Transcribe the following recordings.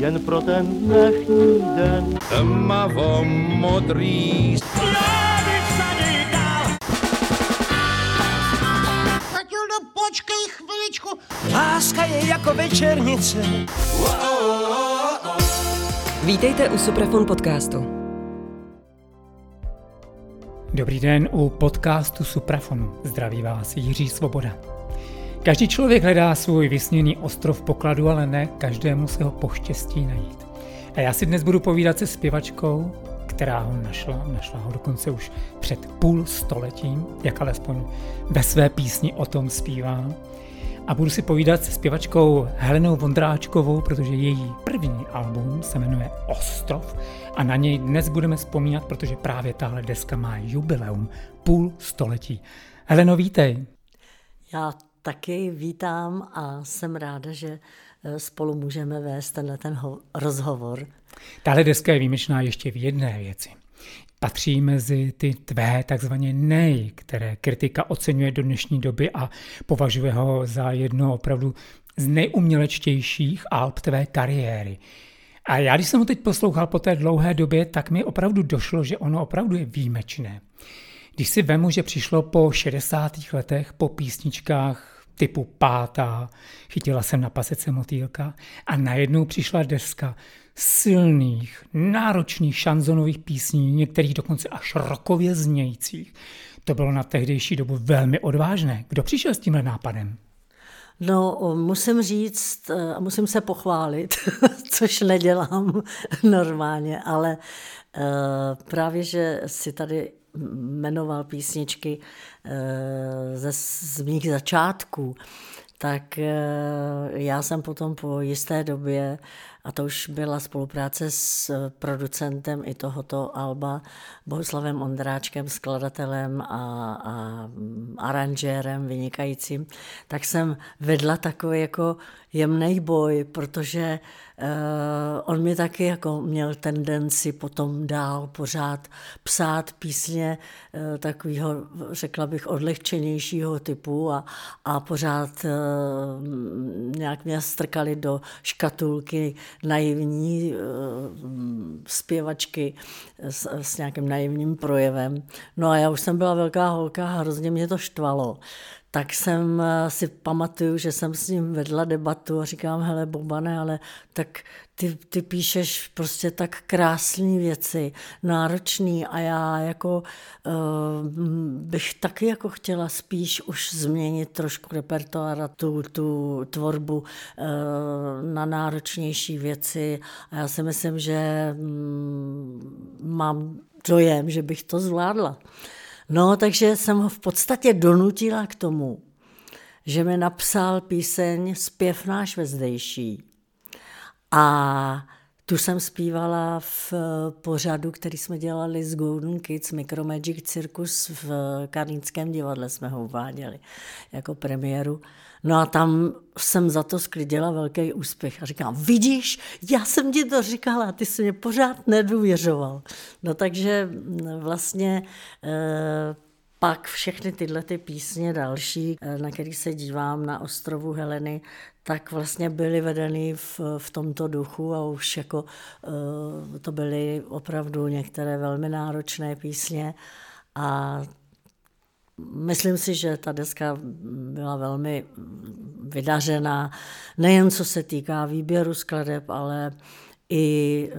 jen pro ten dnešní den. Tmavo modrý Matildo, počkej chviličku. Láska je jako večernice. Vítejte u Suprafon podcastu. Dobrý den u podcastu Suprafonu. Zdraví vás Jiří Svoboda. Každý člověk hledá svůj vysněný ostrov pokladu, ale ne každému se ho poštěstí najít. A já si dnes budu povídat se zpěvačkou, která ho našla, našla ho dokonce už před půl stoletím, jak alespoň ve své písni o tom zpívá. A budu si povídat se zpěvačkou Helenou Vondráčkovou, protože její první album se jmenuje Ostrov a na něj dnes budeme vzpomínat, protože právě tahle deska má jubileum půl století. Heleno, vítej. Já taky vítám a jsem ráda, že eh, spolu můžeme vést tenhle ten ho- rozhovor. Tahle deska je výjimečná ještě v jedné věci. Patří mezi ty tvé takzvané nej, které kritika oceňuje do dnešní doby a považuje ho za jedno opravdu z nejumělečtějších alb tvé kariéry. A já, když jsem ho teď poslouchal po té dlouhé době, tak mi opravdu došlo, že ono opravdu je výjimečné. Když si vemu, že přišlo po 60. letech, po písničkách typu pátá, chytila jsem na pasece motýlka a najednou přišla deska silných, náročných šanzonových písní, některých dokonce až rokově znějících. To bylo na tehdejší dobu velmi odvážné. Kdo přišel s tímhle nápadem? No, musím říct eh, a musím se pochválit, což nedělám normálně, ale uh, právě, že si tady jmenoval písničky uh, ze z mých začátků, tak uh, já jsem potom po jisté době a to už byla spolupráce s producentem i tohoto alba, Bohuslavem Ondráčkem, skladatelem a, a aranžérem vynikajícím, tak jsem vedla takový jako jemný boj, protože uh, on mi taky jako měl tendenci potom dál pořád psát písně uh, takového, řekla bych, odlehčenějšího typu a, a pořád uh, nějak mě strkali do škatulky naivní uh, zpěvačky s, s nějakým naivním projevem. No a já už jsem byla velká holka a hrozně mě to štvalo. Tak jsem si pamatuju, že jsem s ním vedla debatu a říkám, hele Bobane, ale tak ty, ty píšeš prostě tak krásné věci, náročný a já jako uh, bych taky jako chtěla spíš už změnit trošku repertoár a tu, tu tvorbu uh, na náročnější věci a já si myslím, že um, mám dojem, že bych to zvládla. No, takže jsem ho v podstatě donutila k tomu, že mi napsal píseň Zpěv náš vezdejší. A tu jsem zpívala v pořadu, který jsme dělali s Golden Kids, Micromagic Circus v Karlínském divadle jsme ho uváděli jako premiéru. No a tam jsem za to sklidila velký úspěch a říkám, vidíš, já jsem ti to říkala ty jsi mě pořád nedůvěřoval. No takže vlastně eh, pak všechny tyhle ty písně další, na který se dívám na ostrovu Heleny, tak vlastně byly vedeny v, v tomto duchu a už jako uh, to byly opravdu některé velmi náročné písně a Myslím si, že ta deska byla velmi vydařená, nejen co se týká výběru skladeb, ale i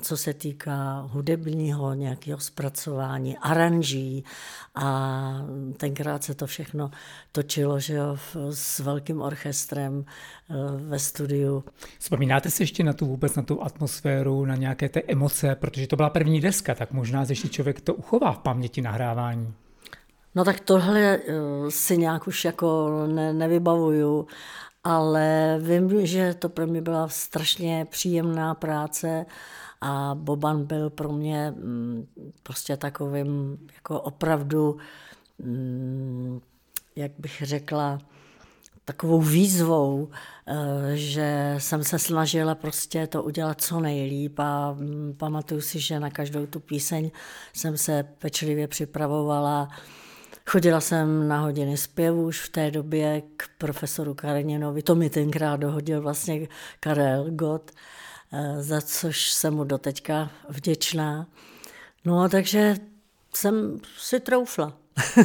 co se týká hudebního nějakého zpracování, aranží a tenkrát se to všechno točilo že jo, s velkým orchestrem ve studiu. Vzpomínáte si ještě na tu vůbec, na tu atmosféru, na nějaké té emoce, protože to byla první deska, tak možná ještě člověk to uchová v paměti nahrávání. No tak tohle si nějak už jako ne, nevybavuju, ale vím, že to pro mě byla strašně příjemná práce a Boban byl pro mě prostě takovým jako opravdu, jak bych řekla, takovou výzvou, že jsem se snažila prostě to udělat co nejlíp a pamatuju si, že na každou tu píseň jsem se pečlivě připravovala, Chodila jsem na hodiny zpěvu už v té době k profesoru Kareninovi, to mi tenkrát dohodil vlastně Karel Gott. eh, za což jsem mu doteďka vděčná. No, takže jsem si troufla.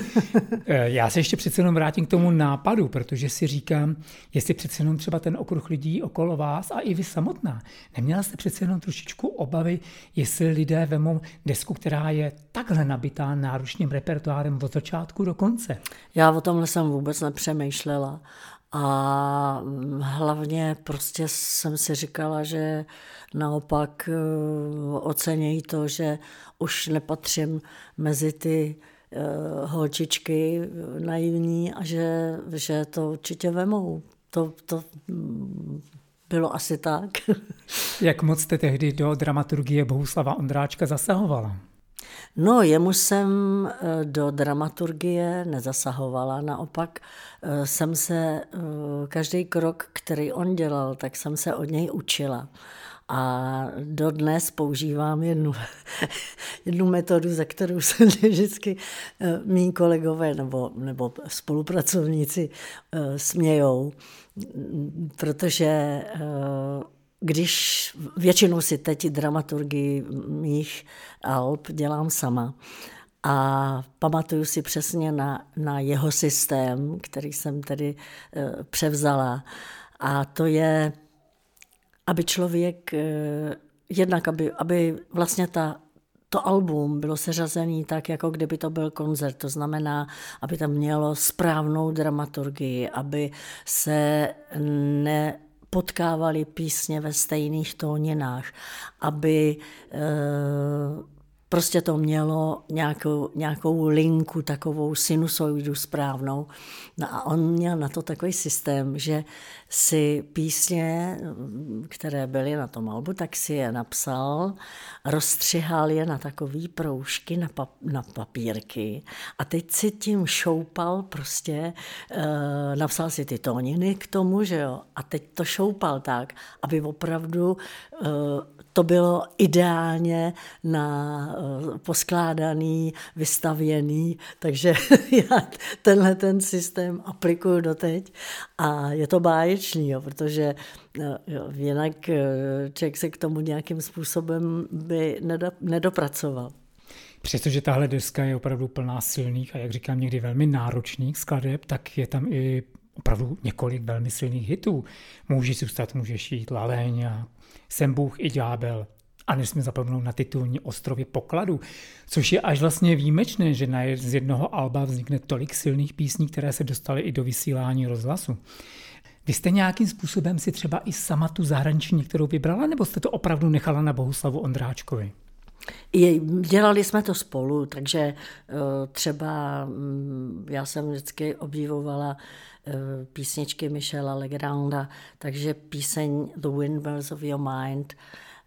Eh, Já se ještě přece jenom vrátím k tomu nápadu, protože si říkám, jestli přece jenom třeba ten okruh lidí okolo vás a i vy samotná, neměla jste přece jenom trošičku obavy, jestli lidé vemou desku, která je takhle nabitá náročným repertoárem od začátku do konce. Já o tomhle jsem vůbec nepřemýšlela. A hlavně prostě jsem si říkala, že naopak eh, ocenějí to, že už nepatřím mezi ty eh, holčičky naivní a že, že to určitě vemou. To, to mm, bylo asi tak. Jak moc jste tehdy do dramaturgie Bohuslava Ondráčka zasahovala? No, jemu jsem eh, do dramaturgie nezasahovala, naopak eh, jsem se, každý krok, který on dělal, tak jsem se od něj učila. A dodnes používám jednu, jednu metodu, za kterou se vždycky mý kolegové nebo, nebo spolupracovníci smějou, protože když většinou si teď dramaturgii mých alb dělám sama a pamatuju si přesně na, na jeho systém, který jsem tedy e, převzala. A to je, aby člověk, e, jednak aby, aby vlastně ta to album bylo seřazené tak, jako kdyby to byl koncert. To znamená, aby tam mělo správnou dramaturgii, aby se ne potkávali písně ve stejných tóninách, aby e, prostě to mělo nějakou, nějakou linku, takovou sinusoidu správnou. No a on měl na to takový systém, že si písně, které byly na tom albu, tak si je napsal, rozstřihal je na takové proužky, na, pap, na papírky a teď si tím šoupal prostě, e, napsal si ty tóniny k tomu, že jo, a teď to šoupal tak, aby opravdu e, to bylo ideálně na eh, poskládaný, vystavěný, takže já tenhle ten systém aplikuju doteď a je to báječný, jo, protože eh, jo, jinak eh, člověk se k tomu nějakým způsobem by nedopracoval. Přestože tahle deska je opravdu plná silných a jak říkám někdy velmi náročných skladeb, tak je tam i opravdu několik velmi silných hitů. Můžeš zůstat, můžeš jít, Laleň a Jsem Bůh i ďábel. A nesmí zapomenout na titulní ostrovy pokladu, což je až vlastně výjimečné, že na z jednoho alba vznikne tolik silných písní, které se dostaly i do vysílání rozhlasu. Vy jste nějakým způsobem si třeba i sama tu zahraniční některou vybrala, nebo jste to opravdu nechala na Bohuslavu Ondráčkovi? Dělali jsme to spolu, takže eh, třeba mm, já jsem vždycky obdivovala eh, písničky Michela Legranda, takže píseň The Windmills of Your Mind,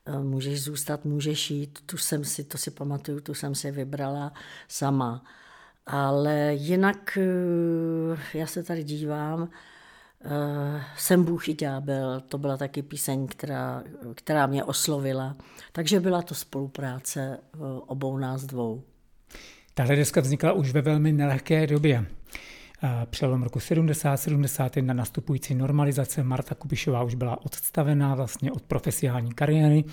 eh, můžeš zůstat, můžeš jít, tu jsem si, to si pamatuju, tu jsem si vybrala sama. Ale jinak já se tady dívám, Jsem Bůh i ďábel, to byla taky píseň, která, která mě oslovila. Takže byla to spolupráce uh, obou nás dvou. Tahle deska vznikla už ve velmi nelehké době. Přelom roku 70-71 nastupující normalizace Marta Kubišová už byla odstavená vlastně od profesionální kariéry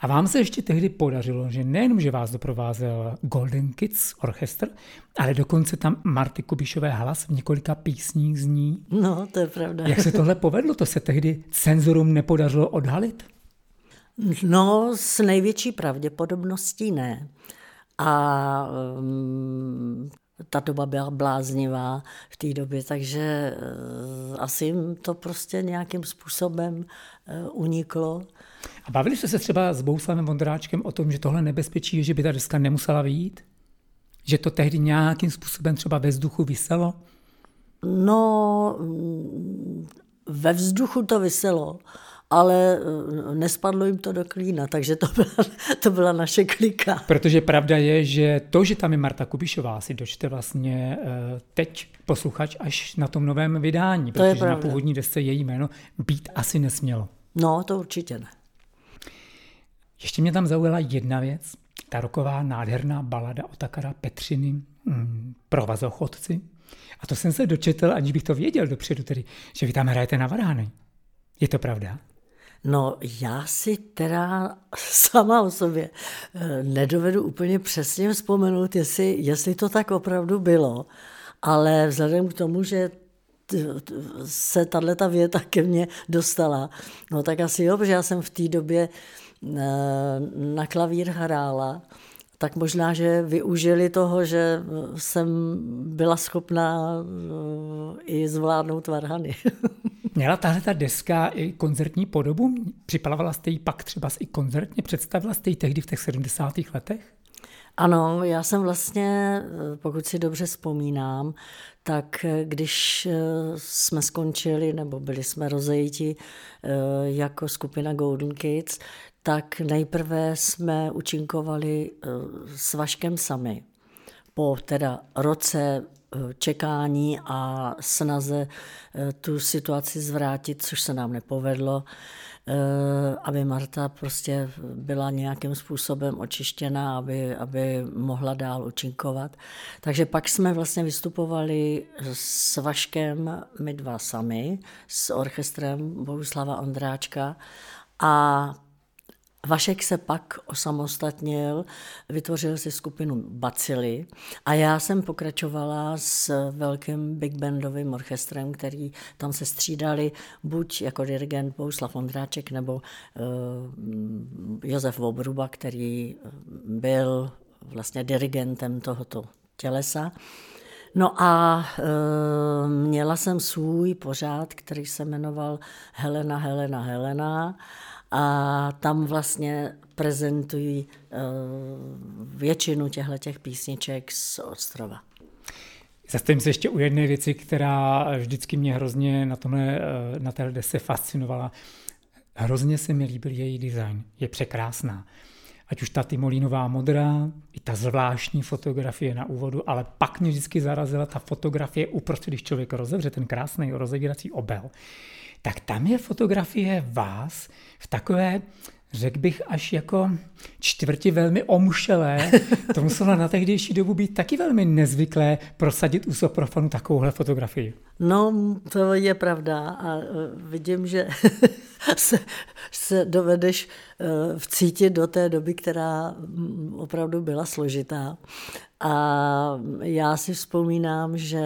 a vám se ještě tehdy podařilo, že nejenom, že vás doprovázel Golden Kids Orchestr, ale dokonce tam Marty Kubišové hlas v několika písních zní. No, to je pravda. Jak se tohle povedlo? To se tehdy cenzorům nepodařilo odhalit? No, s největší pravděpodobností ne. A um, ta doba byla bláznivá v té době, takže uh, asi jim to prostě nějakým způsobem uh, uniklo. A bavili jste se třeba s Bouslavem Vondráčkem o tom, že tohle nebezpečí je, že by ta deska nemusela vyjít? Že to tehdy nějakým způsobem třeba ve vzduchu vyselo? No, ve vzduchu to vyselo, ale eh, nespadlo jim to do klína, takže to byla, to byla naše klika. Protože pravda je, že to, že tam je Marta Kubišová, si dočte vlastně eh, teď posluchač až na tom novém vydání, to protože na původní desce její jméno být asi nesmělo. No, to určitě ne. Ještě mě tam zaujala jedna věc, ta roková nádherná balada Takara Petřiny mm, Provazochodci. A to jsem se dočetl, aniž bych to věděl dopředu, tedy, že vy tam hrajete na varány. Je to pravda? No, já si teda sama o sobě eh, nedovedu úplně přesně vzpomenout, jestli, jestli to tak opravdu bylo, ale vzhledem k tomu, že se tato věta ke mně dostala, no tak asi jo, protože já jsem v té době eh, na klavír hrála, tak možná, že využili toho, že jsem byla schopná eh, i zvládnout varhany. Měla tahle ta deska i koncertní podobu? Připravovala jste ji pak třeba i koncertně? Představila jste ji tehdy v těch 70. letech? Ano, já jsem vlastně, pokud si dobře vzpomínám, tak když jsme skončili, nebo byli jsme rozejti eh, jako skupina Golden Kids, tak nejprve jsme učinkovali eh, s Vaškem sami. Po teda roce Eh, čekání a snaze eh, tu situaci zvrátit, což se nám nepovedlo, eh, aby Marta prostě byla nějakým způsobem očištěna, aby, aby mohla dál učinkovat. Takže pak jsme vlastně vystupovali s Vaškem, my dva sami, s orchestrem Bohuslava Ondráčka a Vašek se pak osamostatnil, vytvořil si skupinu Bacily a já jsem pokračovala s velkým big bandovým orchestrem, který tam se střídali buď jako dirigent Bouslav Ondráček nebo uh, Josef Vobruba, který byl vlastně dirigentem tohoto tělesa. No a e, měla jsem svůj pořád, který se jmenoval Helena, Helena, Helena a tam vlastně prezentují uh, většinu těchto těch písniček z ostrova. Zastavím se ještě u jedné věci, která vždycky mě hrozně na, tomhle, eh, na té se fascinovala. Hrozně se mi líbil její design. Je překrásná. Ať už ta Timolínová modrá, i ta zvláštní fotografie na úvodu, ale pak mě vždycky zarazila ta fotografie uprostřed, když člověk rozevře ten krásný rozevírací obel tak tam je fotografie vás v takové, řekl bych, až jako čtvrti velmi omšelé. To muselo na tehdejší dobu být taky velmi nezvyklé prosadit u soprofonu takovouhle fotografii. No, to je pravda a e, vidím, že se, se dovedeš e, vcítit do té doby, která opravdu byla složitá. A já si vzpomínám, že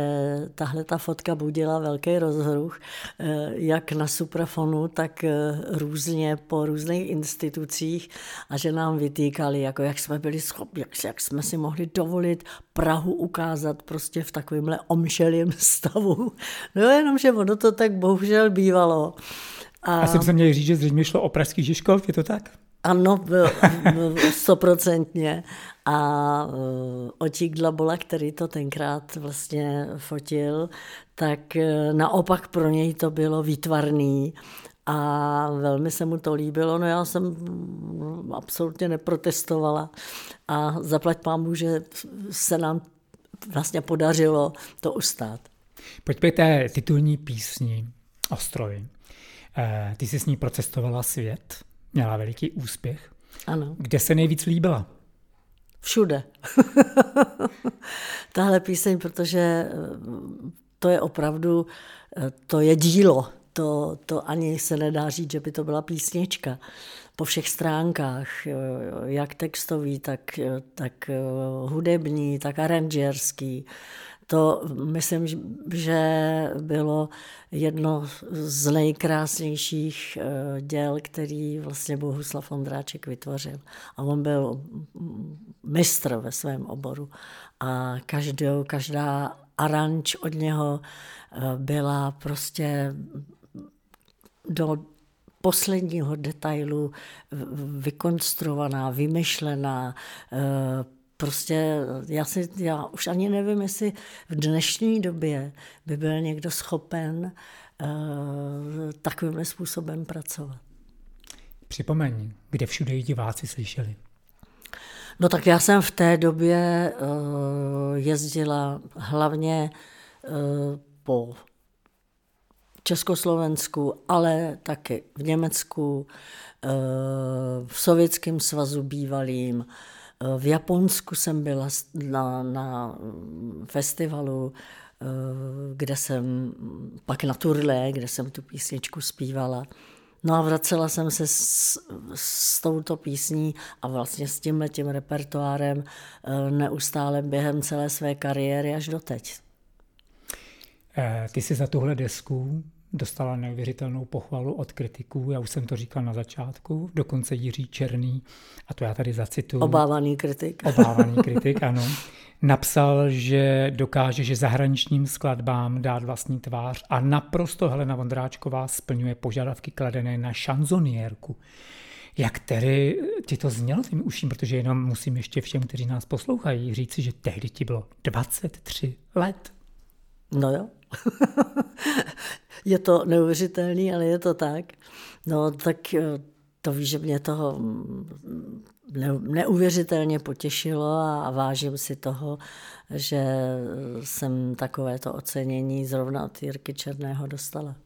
tahle ta fotka budila velký rozhruch, eh, jak na suprafonu, tak různě po různých institucích a že nám vytýkali, jako jak jsme byli schopni, jak, jak jsme si mohli dovolit Prahu ukázat prostě v takovémhle omšelém stavu. No jenom, že ono to tak bohužel bývalo. A... Já jsem se měl říct, že zřejmě šlo o pražský Žižkov, je to tak? Ano, stoprocentně. A uh, Otík Dlabola, který to tenkrát vlastně fotil, tak uh, naopak pro něj to bylo výtvarný a velmi se mu to líbilo. No já jsem absolutně neprotestovala a zaplať pámu, že se nám vlastně podařilo to ustát. Pojďme té titulní písni Ostroji. Eh, ty jsi s ní procestovala svět, měla veliký úspěch. Ano. Kde se nejvíc líbila? Všude. Tahle píseň, protože eh, to je opravdu, eh, to je dílo. To, to ani se nedá říct, že by to byla písnička. Po všech stránkách, eh, jak textový, tak, tak hudební, tak aranžerský. To myslím, že bylo jedno z nejkrásnějších eh, děl, který vlastně Bohuslav Ondráček vytvořil. A on byl mistr ve svém oboru. A každou, každá aranž od něho eh, byla prostě do posledního detailu vykonstruovaná, vymyšlená, eh, prostě já, si, já už ani nevím, jestli v dnešní době by byl někdo schopen uh, takovým způsobem pracovat. Připomeň, kde všude ji diváci slyšeli. No tak já jsem v té době uh, jezdila hlavně uh, po Československu, ale taky v Německu, uh, v Sovětském svazu bývalým, v Japonsku jsem byla na, na festivalu, kde jsem, pak na turlé, kde jsem tu písničku zpívala. No a vracela jsem se s, s touto písní a vlastně s tímhle tím repertoárem eh, neustále během celé své kariéry až doteď. Eh, ty jsi za tuhle desku dostala neuvěřitelnou pochvalu od kritiků, já už jsem to říkal na začátku, dokonce Jiří Černý, a to já tady zacituju. Obávaný kritik. Obávaný kritik, ano. Napsal, že dokáže, že zahraničním skladbám dát vlastní tvář a naprosto Helena Vondráčková splňuje požadavky kladené na šanzoniérku. Jak tedy ti to znělo tím uším, protože jenom musím ještě všem, kteří nás poslouchají, říci, že tehdy ti bylo 23 let. No jo. je to neuvěřitelný, ale je to tak. No tak eh, to víš, že mě toho mm, neuvěřitelně potěšilo a vážím si toho, že jsem takovéto ocenění zrovna od Jirky Černého dostala.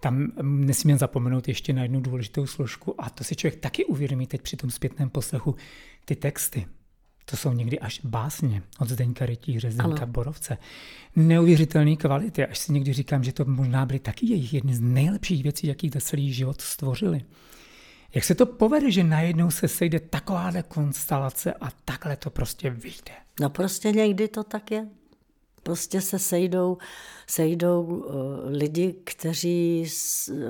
Tam mm, nesmím zapomenout ještě na jednu důležitou složku a to si člověk taky uvědomí teď při tom zpětném poslechu, ty texty. To jsou někdy až básně od Zdeňka Rytíře, Zdeňka ano. Borovce. Neuvěřitelné kvality, až si někdy říkám, že to možná byly taky jejich jedny z nejlepších věcí, jaký za celý život stvořili. Jak se to povede, že najednou se sejde takováhle konstelace a takhle to prostě vyjde? No prostě někdy to tak je. Prostě se sejdou, sejdou uh, lidi, kteří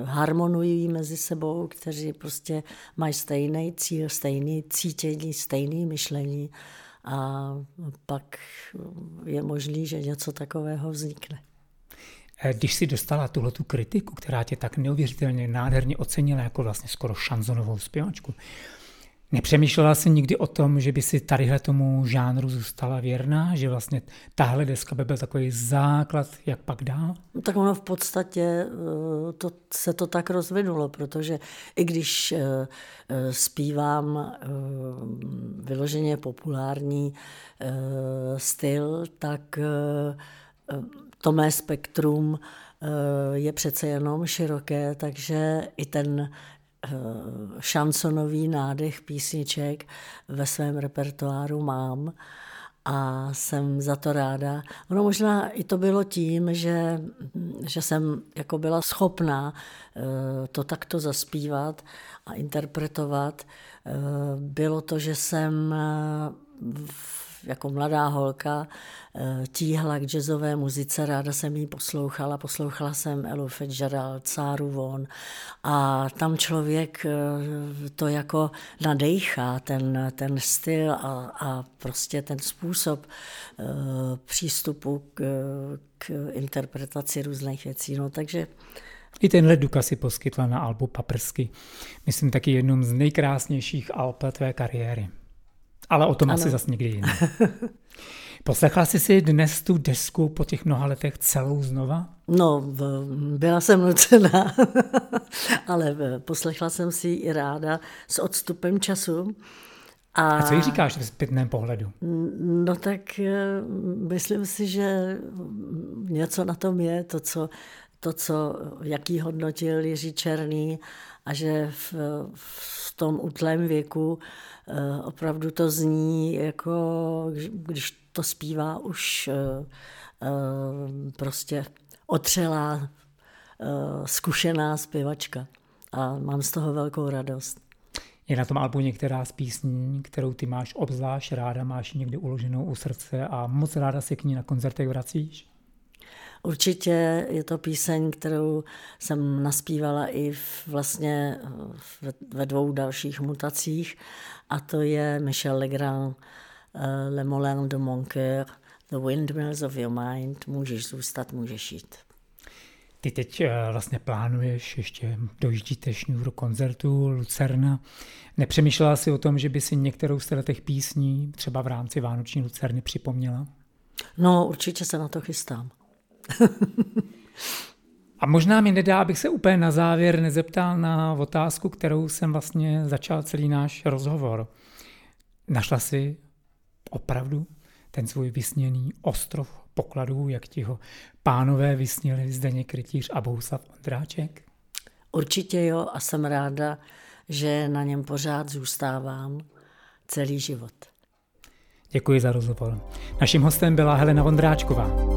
harmonují mezi sebou, kteří prostě mají stejný cíl, stejný cítění, stejný myšlení a pak je možný, že něco takového vznikne. Eh, když si dostala tuhle tu kritiku, která tě tak neuvěřitelně nádherně ocenila jako vlastně skoro šanzonovou zpěvačku, Nepřemýšlela jsi nikdy o tom, že by si tadyhle tomu žánru zůstala věrná, že vlastně tahle deska by byl takový základ, jak pak dál? No, tak ono v podstatě eh, to, se to tak rozvinulo, protože i když eh, eh, zpívám vyloženě populární styl, tak to mé spektrum je přece jenom široké, takže i ten šansonový nádech písniček ve svém repertoáru mám a jsem za to ráda. Ono možná i to bylo tím, že, že jsem jako byla schopná eh, to takto zaspívat a interpretovat. Eh, bylo to, že jsem jako mladá holka eh, tíhla k jazzové muzice, ráda jsem jí poslouchala, poslouchala jsem Elu Fitzgerald, Sáru Von a tam člověk eh, to jako nadejchá, ten, ten styl a, a prostě ten způsob eh, přístupu k, k interpretaci různých věcí. No, takže i tenhle Duka si poskytla na albu Paprsky. Myslím taky jednom z nejkrásnějších alb tvé kariéry. Ale o tom ano. asi zase někdy jiný. Poslechla jsi si dnes tu desku po těch mnoha letech celou znova? No, byla jsem nucená, ale poslechla jsem si ji i ráda s odstupem času. A, a co jí říkáš v zpětném pohledu? No tak eh, myslím si, že něco na tom je, to, co, to, co jaký hodnotil Jiří Černý a že v, v tom útlém věku Eh, opravdu to zní jako, když to zpívá už eh, eh, prostě otřelá, zkušená zpěvačka. A mám z toho velkou radost. Je na tom albu některá z písní, kterou ty máš obzvlášť ráda, máš někdy uloženou u srdce a moc ráda se k ní na koncertech vracíš? Určitě je to píseň, kterou jsem naspívala i v, vlastně ve, ve dvou dalších mutacích a to je Michel Legrand, uh, Le Moulin de mon cœur, The Windmills of Your Mind, můžeš zůstat, můžeš jít. Ty teď uh, vlastně plánuješ, ještě dojíždíte šňůru koncertu Lucerna. Nepřemýšlela jsi o tom, že by si některou z těch písní třeba v rámci Vánoční Lucerny připomněla? No, určitě se na to chystám. A možná mi nedá, abych se úplně na závěr nezeptal na otázku, kterou jsem vlastně začal celý náš rozhovor. Našla si opravdu ten svůj vysněný ostrov pokladů, jak ti ho pánové vysněli Zdeněk Krytíř a Bouslav Ondráček? Určitě jo a jsem ráda, že na něm pořád zůstávám celý život. Děkuji za rozhovor. Naším hostem byla Helena Vondráčková.